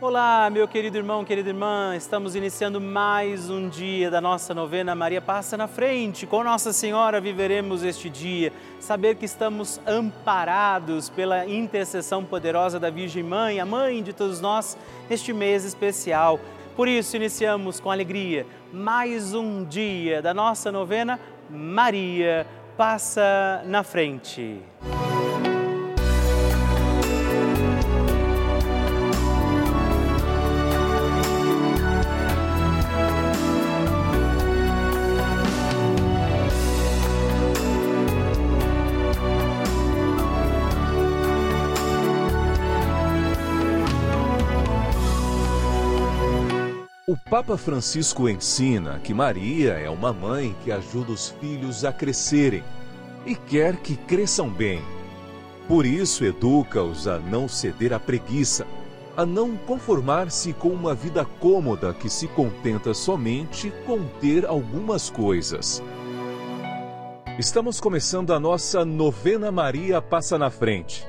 Olá, meu querido irmão, querida irmã, estamos iniciando mais um dia da nossa novena Maria Passa na Frente. Com Nossa Senhora viveremos este dia, saber que estamos amparados pela intercessão poderosa da Virgem Mãe, a mãe de todos nós, neste mês especial. Por isso, iniciamos com alegria mais um dia da nossa novena Maria Passa na Frente. O Papa Francisco ensina que Maria é uma mãe que ajuda os filhos a crescerem e quer que cresçam bem. Por isso, educa-os a não ceder à preguiça, a não conformar-se com uma vida cômoda que se contenta somente com ter algumas coisas. Estamos começando a nossa novena Maria Passa na Frente.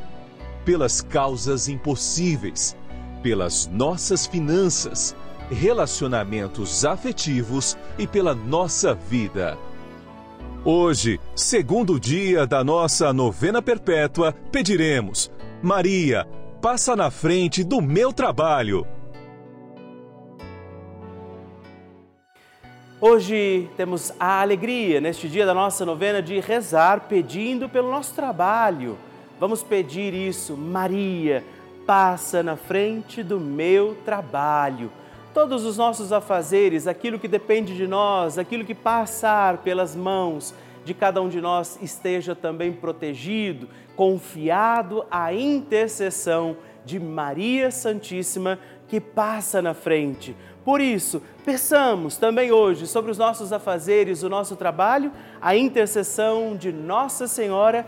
pelas causas impossíveis, pelas nossas finanças, relacionamentos afetivos e pela nossa vida. Hoje, segundo dia da nossa novena perpétua, pediremos: Maria, passa na frente do meu trabalho. Hoje temos a alegria, neste dia da nossa novena, de rezar pedindo pelo nosso trabalho Vamos pedir isso, Maria, passa na frente do meu trabalho. Todos os nossos afazeres, aquilo que depende de nós, aquilo que passar pelas mãos de cada um de nós, esteja também protegido, confiado à intercessão de Maria Santíssima que passa na frente. Por isso, peçamos também hoje sobre os nossos afazeres, o nosso trabalho, a intercessão de Nossa Senhora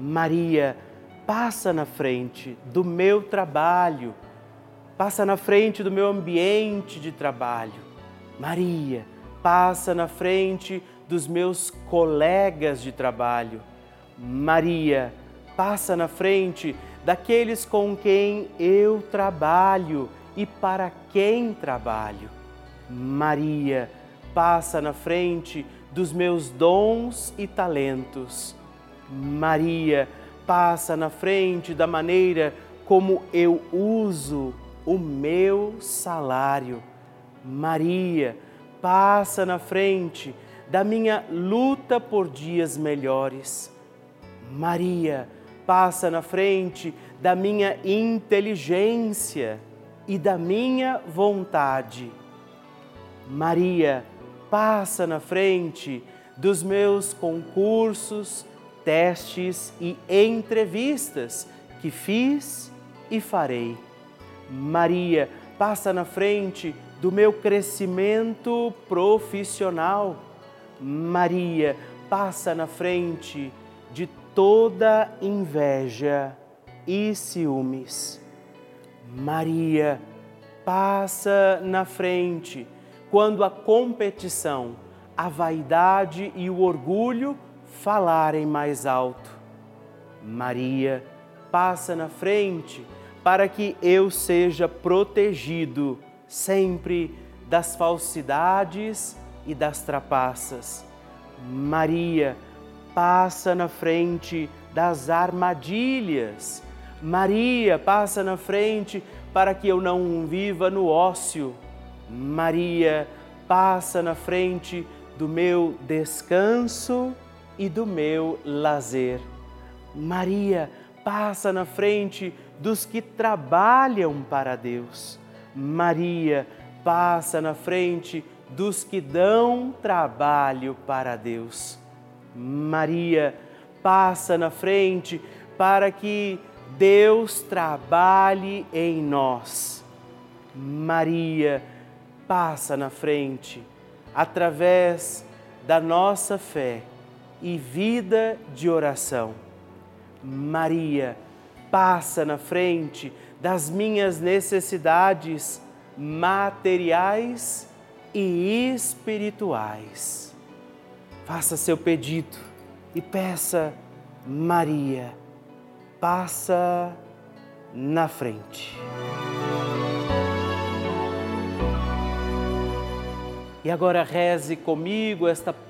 Maria, passa na frente do meu trabalho, passa na frente do meu ambiente de trabalho. Maria, passa na frente dos meus colegas de trabalho. Maria, passa na frente daqueles com quem eu trabalho e para quem trabalho. Maria, passa na frente dos meus dons e talentos. Maria passa na frente da maneira como eu uso o meu salário. Maria passa na frente da minha luta por dias melhores. Maria passa na frente da minha inteligência e da minha vontade. Maria passa na frente dos meus concursos, testes e entrevistas que fiz e farei. Maria passa na frente do meu crescimento profissional. Maria passa na frente de toda inveja e ciúmes. Maria passa na frente quando a competição, a vaidade e o orgulho falarem mais alto. Maria, passa na frente para que eu seja protegido sempre das falsidades e das trapaças. Maria, passa na frente das armadilhas. Maria, passa na frente para que eu não viva no ócio. Maria, passa na frente do meu descanso e do meu lazer. Maria, passa na frente dos que trabalham para Deus. Maria, passa na frente dos que dão trabalho para Deus. Maria, passa na frente para que Deus trabalhe em nós. Maria passa na frente através da nossa fé e vida de oração. Maria passa na frente das minhas necessidades materiais e espirituais. Faça seu pedido e peça, Maria, passa na frente. E agora reze comigo esta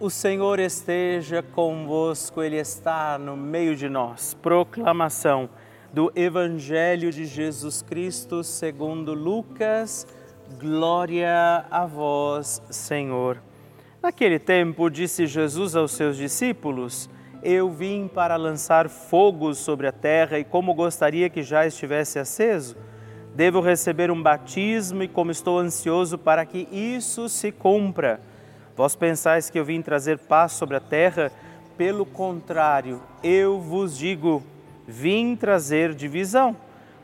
O Senhor esteja convosco, Ele está no meio de nós. Proclamação do Evangelho de Jesus Cristo segundo Lucas. Glória a vós, Senhor. Naquele tempo, disse Jesus aos seus discípulos: Eu vim para lançar fogo sobre a terra e como gostaria que já estivesse aceso. Devo receber um batismo e como estou ansioso para que isso se cumpra. Vós pensais que eu vim trazer paz sobre a terra? Pelo contrário, eu vos digo: vim trazer divisão.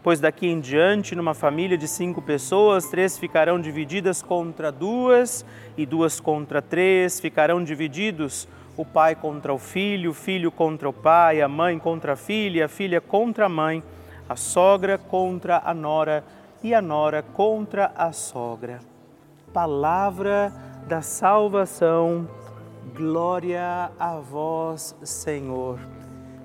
Pois daqui em diante, numa família de cinco pessoas, três ficarão divididas contra duas, e duas contra três ficarão divididos: o pai contra o filho, o filho contra o pai, a mãe contra a filha, a filha contra a mãe, a sogra contra a nora e a nora contra a sogra. Palavra da salvação. Glória a vós, Senhor.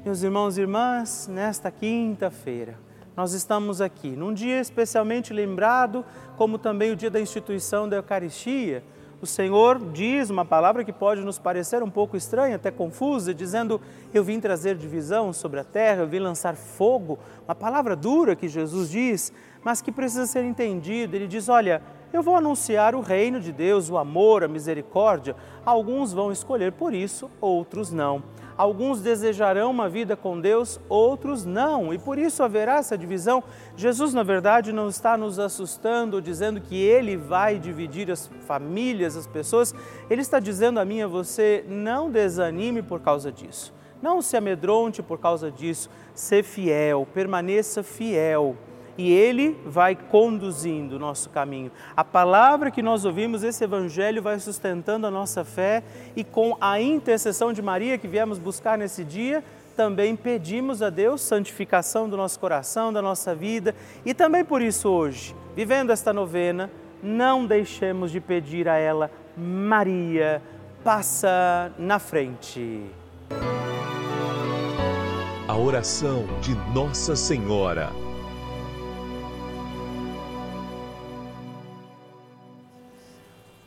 Meus irmãos e irmãs, nesta quinta-feira, nós estamos aqui num dia especialmente lembrado, como também o dia da instituição da Eucaristia. O Senhor diz uma palavra que pode nos parecer um pouco estranha, até confusa, dizendo: Eu vim trazer divisão sobre a terra, eu vim lançar fogo. Uma palavra dura que Jesus diz, mas que precisa ser entendida. Ele diz: Olha, eu vou anunciar o reino de Deus, o amor, a misericórdia. Alguns vão escolher por isso, outros não. Alguns desejarão uma vida com Deus, outros não, e por isso haverá essa divisão. Jesus, na verdade, não está nos assustando, dizendo que ele vai dividir as famílias, as pessoas. Ele está dizendo a mim e a você: não desanime por causa disso. Não se amedronte por causa disso. Ser fiel, permaneça fiel e Ele vai conduzindo o nosso caminho. A palavra que nós ouvimos, esse Evangelho, vai sustentando a nossa fé e com a intercessão de Maria que viemos buscar nesse dia, também pedimos a Deus santificação do nosso coração, da nossa vida e também por isso hoje, vivendo esta novena, não deixemos de pedir a ela, Maria, passa na frente. A oração de Nossa Senhora.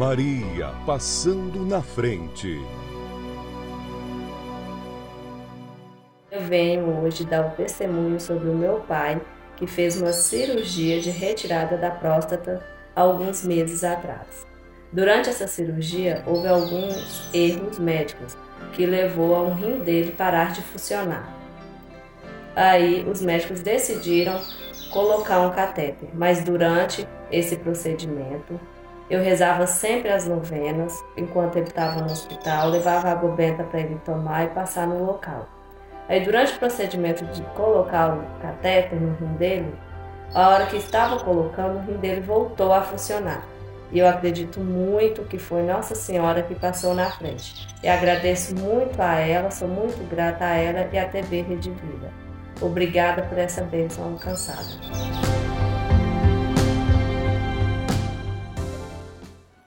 Maria passando na frente. Eu venho hoje dar um testemunho sobre o meu pai, que fez uma cirurgia de retirada da próstata alguns meses atrás. Durante essa cirurgia, houve alguns erros médicos que levou a um rim dele parar de funcionar. Aí os médicos decidiram colocar um catéter, mas durante esse procedimento eu rezava sempre as novenas enquanto ele estava no hospital, levava água benta para ele tomar e passar no local. Aí, durante o procedimento de colocar o catéter no rim dele, a hora que estava colocando, o rim dele voltou a funcionar. E eu acredito muito que foi Nossa Senhora que passou na frente. E agradeço muito a ela, sou muito grata a ela e à TV Rede Vida. Obrigada por essa bênção alcançada.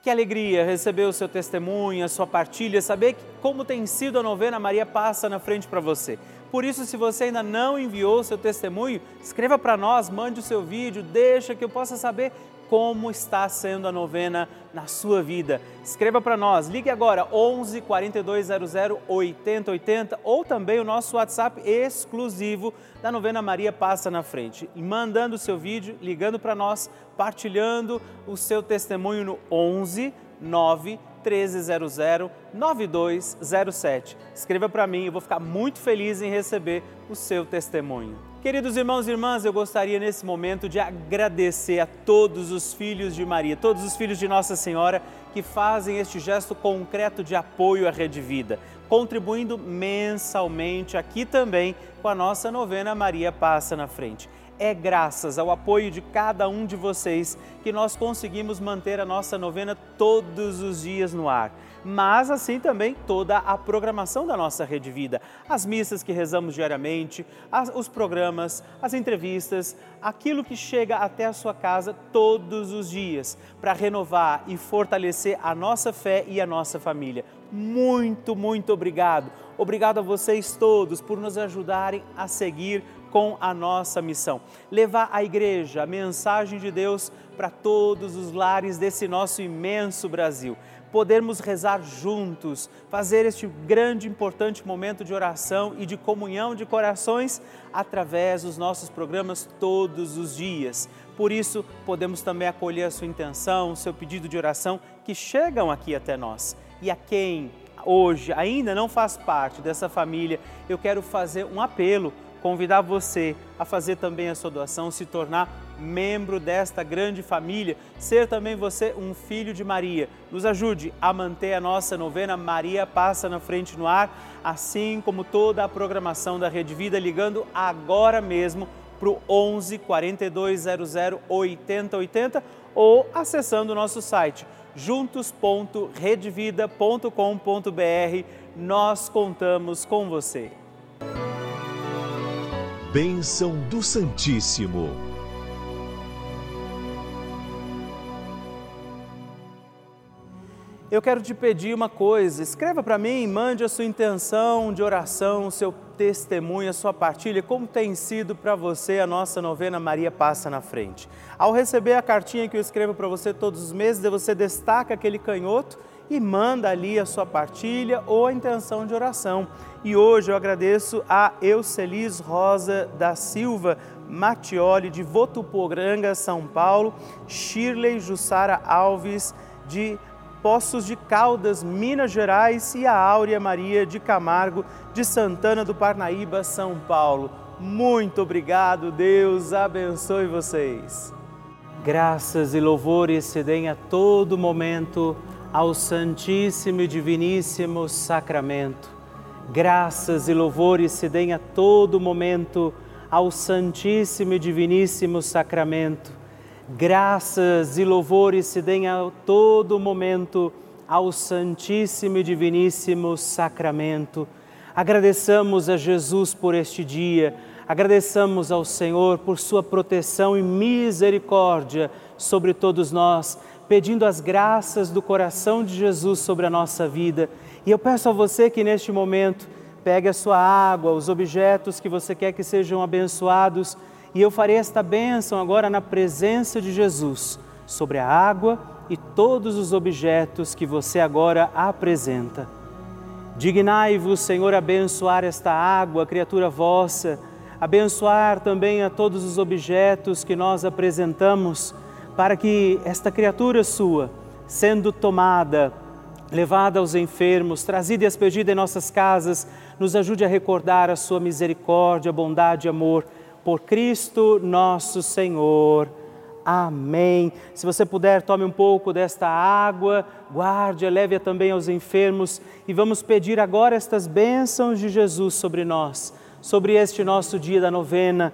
Que alegria receber o seu testemunho, a sua partilha, saber como tem sido a novena Maria Passa na frente para você. Por isso, se você ainda não enviou o seu testemunho, escreva para nós, mande o seu vídeo, deixa que eu possa saber como está sendo a novena na sua vida. Escreva para nós, ligue agora 11 4200 8080 ou também o nosso WhatsApp exclusivo da novena Maria Passa na Frente. E mandando o seu vídeo, ligando para nós, partilhando o seu testemunho no 11 9 1300 9207. Escreva para mim, eu vou ficar muito feliz em receber o seu testemunho. Queridos irmãos e irmãs, eu gostaria nesse momento de agradecer a todos os filhos de Maria, todos os filhos de Nossa Senhora que fazem este gesto concreto de apoio à Rede Vida, contribuindo mensalmente aqui também com a nossa novena Maria Passa na Frente. É graças ao apoio de cada um de vocês que nós conseguimos manter a nossa novena todos os dias no ar mas assim também toda a programação da nossa Rede Vida. As missas que rezamos diariamente, as, os programas, as entrevistas, aquilo que chega até a sua casa todos os dias para renovar e fortalecer a nossa fé e a nossa família. Muito, muito obrigado. Obrigado a vocês todos por nos ajudarem a seguir com a nossa missão. Levar a igreja, a mensagem de Deus para todos os lares desse nosso imenso Brasil podermos rezar juntos, fazer este grande importante momento de oração e de comunhão de corações através dos nossos programas todos os dias. Por isso, podemos também acolher a sua intenção, o seu pedido de oração que chegam aqui até nós. E a quem hoje ainda não faz parte dessa família, eu quero fazer um apelo convidar você a fazer também a sua doação, se tornar membro desta grande família, ser também você um filho de Maria. Nos ajude a manter a nossa novena Maria Passa na Frente no ar, assim como toda a programação da Rede Vida, ligando agora mesmo para o 11 4200 8080 ou acessando o nosso site juntos.redvida.com.br. Nós contamos com você. Bênção do Santíssimo. Eu quero te pedir uma coisa, escreva para mim, mande a sua intenção de oração, o seu testemunho, a sua partilha, como tem sido para você a nossa novena Maria Passa na Frente. Ao receber a cartinha que eu escrevo para você todos os meses, você destaca aquele canhoto e manda ali a sua partilha ou a intenção de oração. E hoje eu agradeço a Eucelis Rosa da Silva Matioli, de Votuporanga, São Paulo, Shirley Jussara Alves, de Poços de Caldas, Minas Gerais, e a Áurea Maria de Camargo, de Santana do Parnaíba, São Paulo. Muito obrigado, Deus abençoe vocês. Graças e louvores se deem a todo momento ao Santíssimo e Diviníssimo Sacramento. Graças e louvores se deem a todo momento ao Santíssimo e Diviníssimo Sacramento. Graças e louvores se deem a todo momento ao Santíssimo e Diviníssimo Sacramento. Agradeçamos a Jesus por este dia, agradeçamos ao Senhor por sua proteção e misericórdia sobre todos nós pedindo as graças do coração de Jesus sobre a nossa vida. E eu peço a você que neste momento pegue a sua água, os objetos que você quer que sejam abençoados, e eu farei esta bênção agora na presença de Jesus sobre a água e todos os objetos que você agora apresenta. Dignai-vos, Senhor, abençoar esta água, criatura vossa, abençoar também a todos os objetos que nós apresentamos para que esta criatura sua, sendo tomada, levada aos enfermos, trazida e aspergida em nossas casas, nos ajude a recordar a sua misericórdia, bondade e amor por Cristo nosso Senhor. Amém. Se você puder, tome um pouco desta água, guarde, leve-a também aos enfermos e vamos pedir agora estas bênçãos de Jesus sobre nós, sobre este nosso dia da novena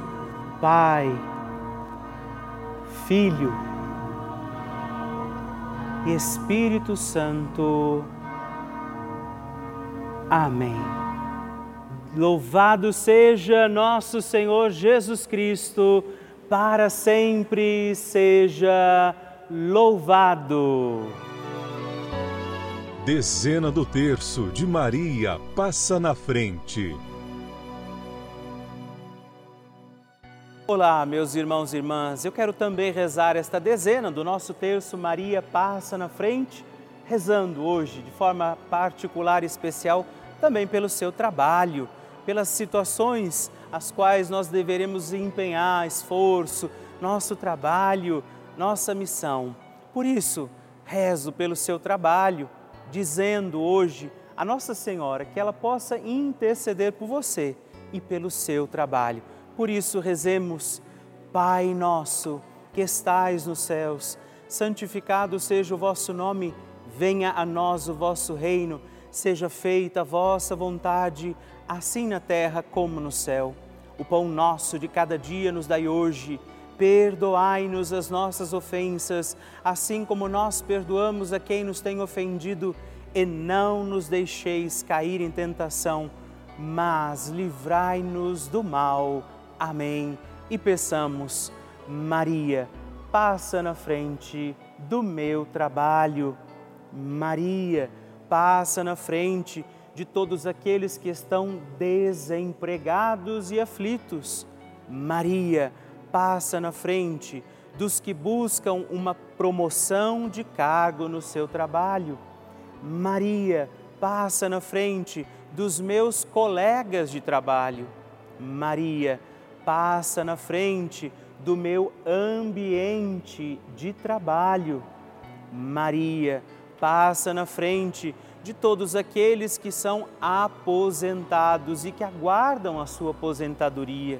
Pai, Filho e Espírito Santo. Amém. Louvado seja nosso Senhor Jesus Cristo, para sempre seja louvado. Dezena do terço de Maria passa na frente. Olá, meus irmãos e irmãs. Eu quero também rezar esta dezena do nosso terço Maria passa na frente, rezando hoje de forma particular e especial também pelo seu trabalho, pelas situações as quais nós deveremos empenhar esforço, nosso trabalho, nossa missão. Por isso, rezo pelo seu trabalho, dizendo hoje a Nossa Senhora que ela possa interceder por você e pelo seu trabalho. Por isso, rezemos, Pai nosso que estais nos céus, santificado seja o vosso nome, venha a nós o vosso reino seja feita a vossa vontade, assim na terra como no céu. O pão nosso de cada dia nos dai hoje. Perdoai-nos as nossas ofensas, assim como nós perdoamos a quem nos tem ofendido, e não nos deixeis cair em tentação, mas livrai-nos do mal. Amém. E peçamos, Maria, passa na frente do meu trabalho. Maria, passa na frente de todos aqueles que estão desempregados e aflitos. Maria passa na frente dos que buscam uma promoção de cargo no seu trabalho. Maria passa na frente dos meus colegas de trabalho. Maria passa na frente do meu ambiente de trabalho. Maria passa na frente de todos aqueles que são aposentados e que aguardam a sua aposentadoria.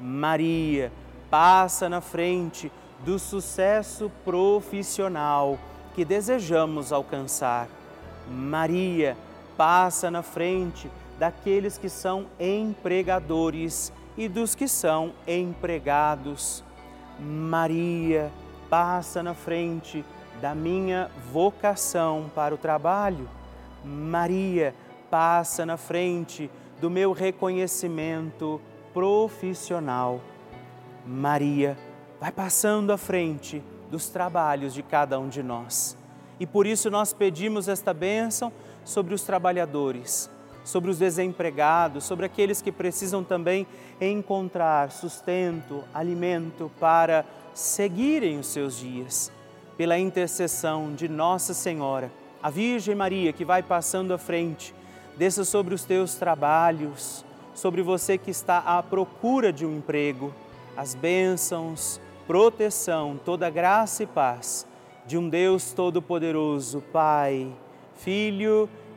Maria passa na frente do sucesso profissional que desejamos alcançar. Maria passa na frente daqueles que são empregadores e dos que são empregados. Maria passa na frente da minha vocação para o trabalho. Maria passa na frente do meu reconhecimento profissional. Maria vai passando à frente dos trabalhos de cada um de nós. E por isso nós pedimos esta bênção sobre os trabalhadores, sobre os desempregados, sobre aqueles que precisam também encontrar sustento, alimento para seguirem os seus dias. Pela intercessão de Nossa Senhora, a Virgem Maria que vai passando à frente, desça sobre os teus trabalhos, sobre você que está à procura de um emprego, as bênçãos, proteção, toda graça e paz de um Deus Todo-Poderoso, Pai, Filho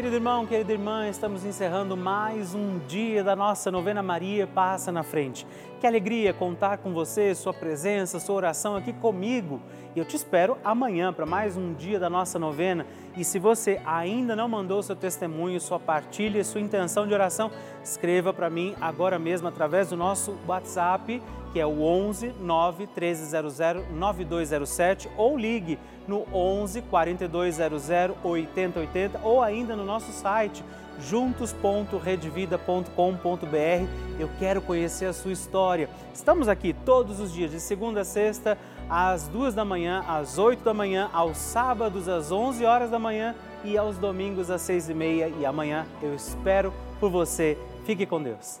Querido irmão, querida irmã, estamos encerrando mais um dia da nossa novena Maria Passa na Frente. Que alegria contar com você, sua presença, sua oração aqui comigo. E eu te espero amanhã para mais um dia da nossa novena. E se você ainda não mandou seu testemunho, sua partilha, sua intenção de oração, escreva para mim agora mesmo através do nosso WhatsApp, que é o 11 9 1300 9207 ou ligue no 11 4200 8080 ou ainda no nosso site juntos.redvida.com.br. Eu quero conhecer a sua história. Estamos aqui todos os dias, de segunda a sexta, às duas da manhã, às oito da manhã, aos sábados às onze horas da manhã e aos domingos às seis e meia. E amanhã eu espero por você. Fique com Deus.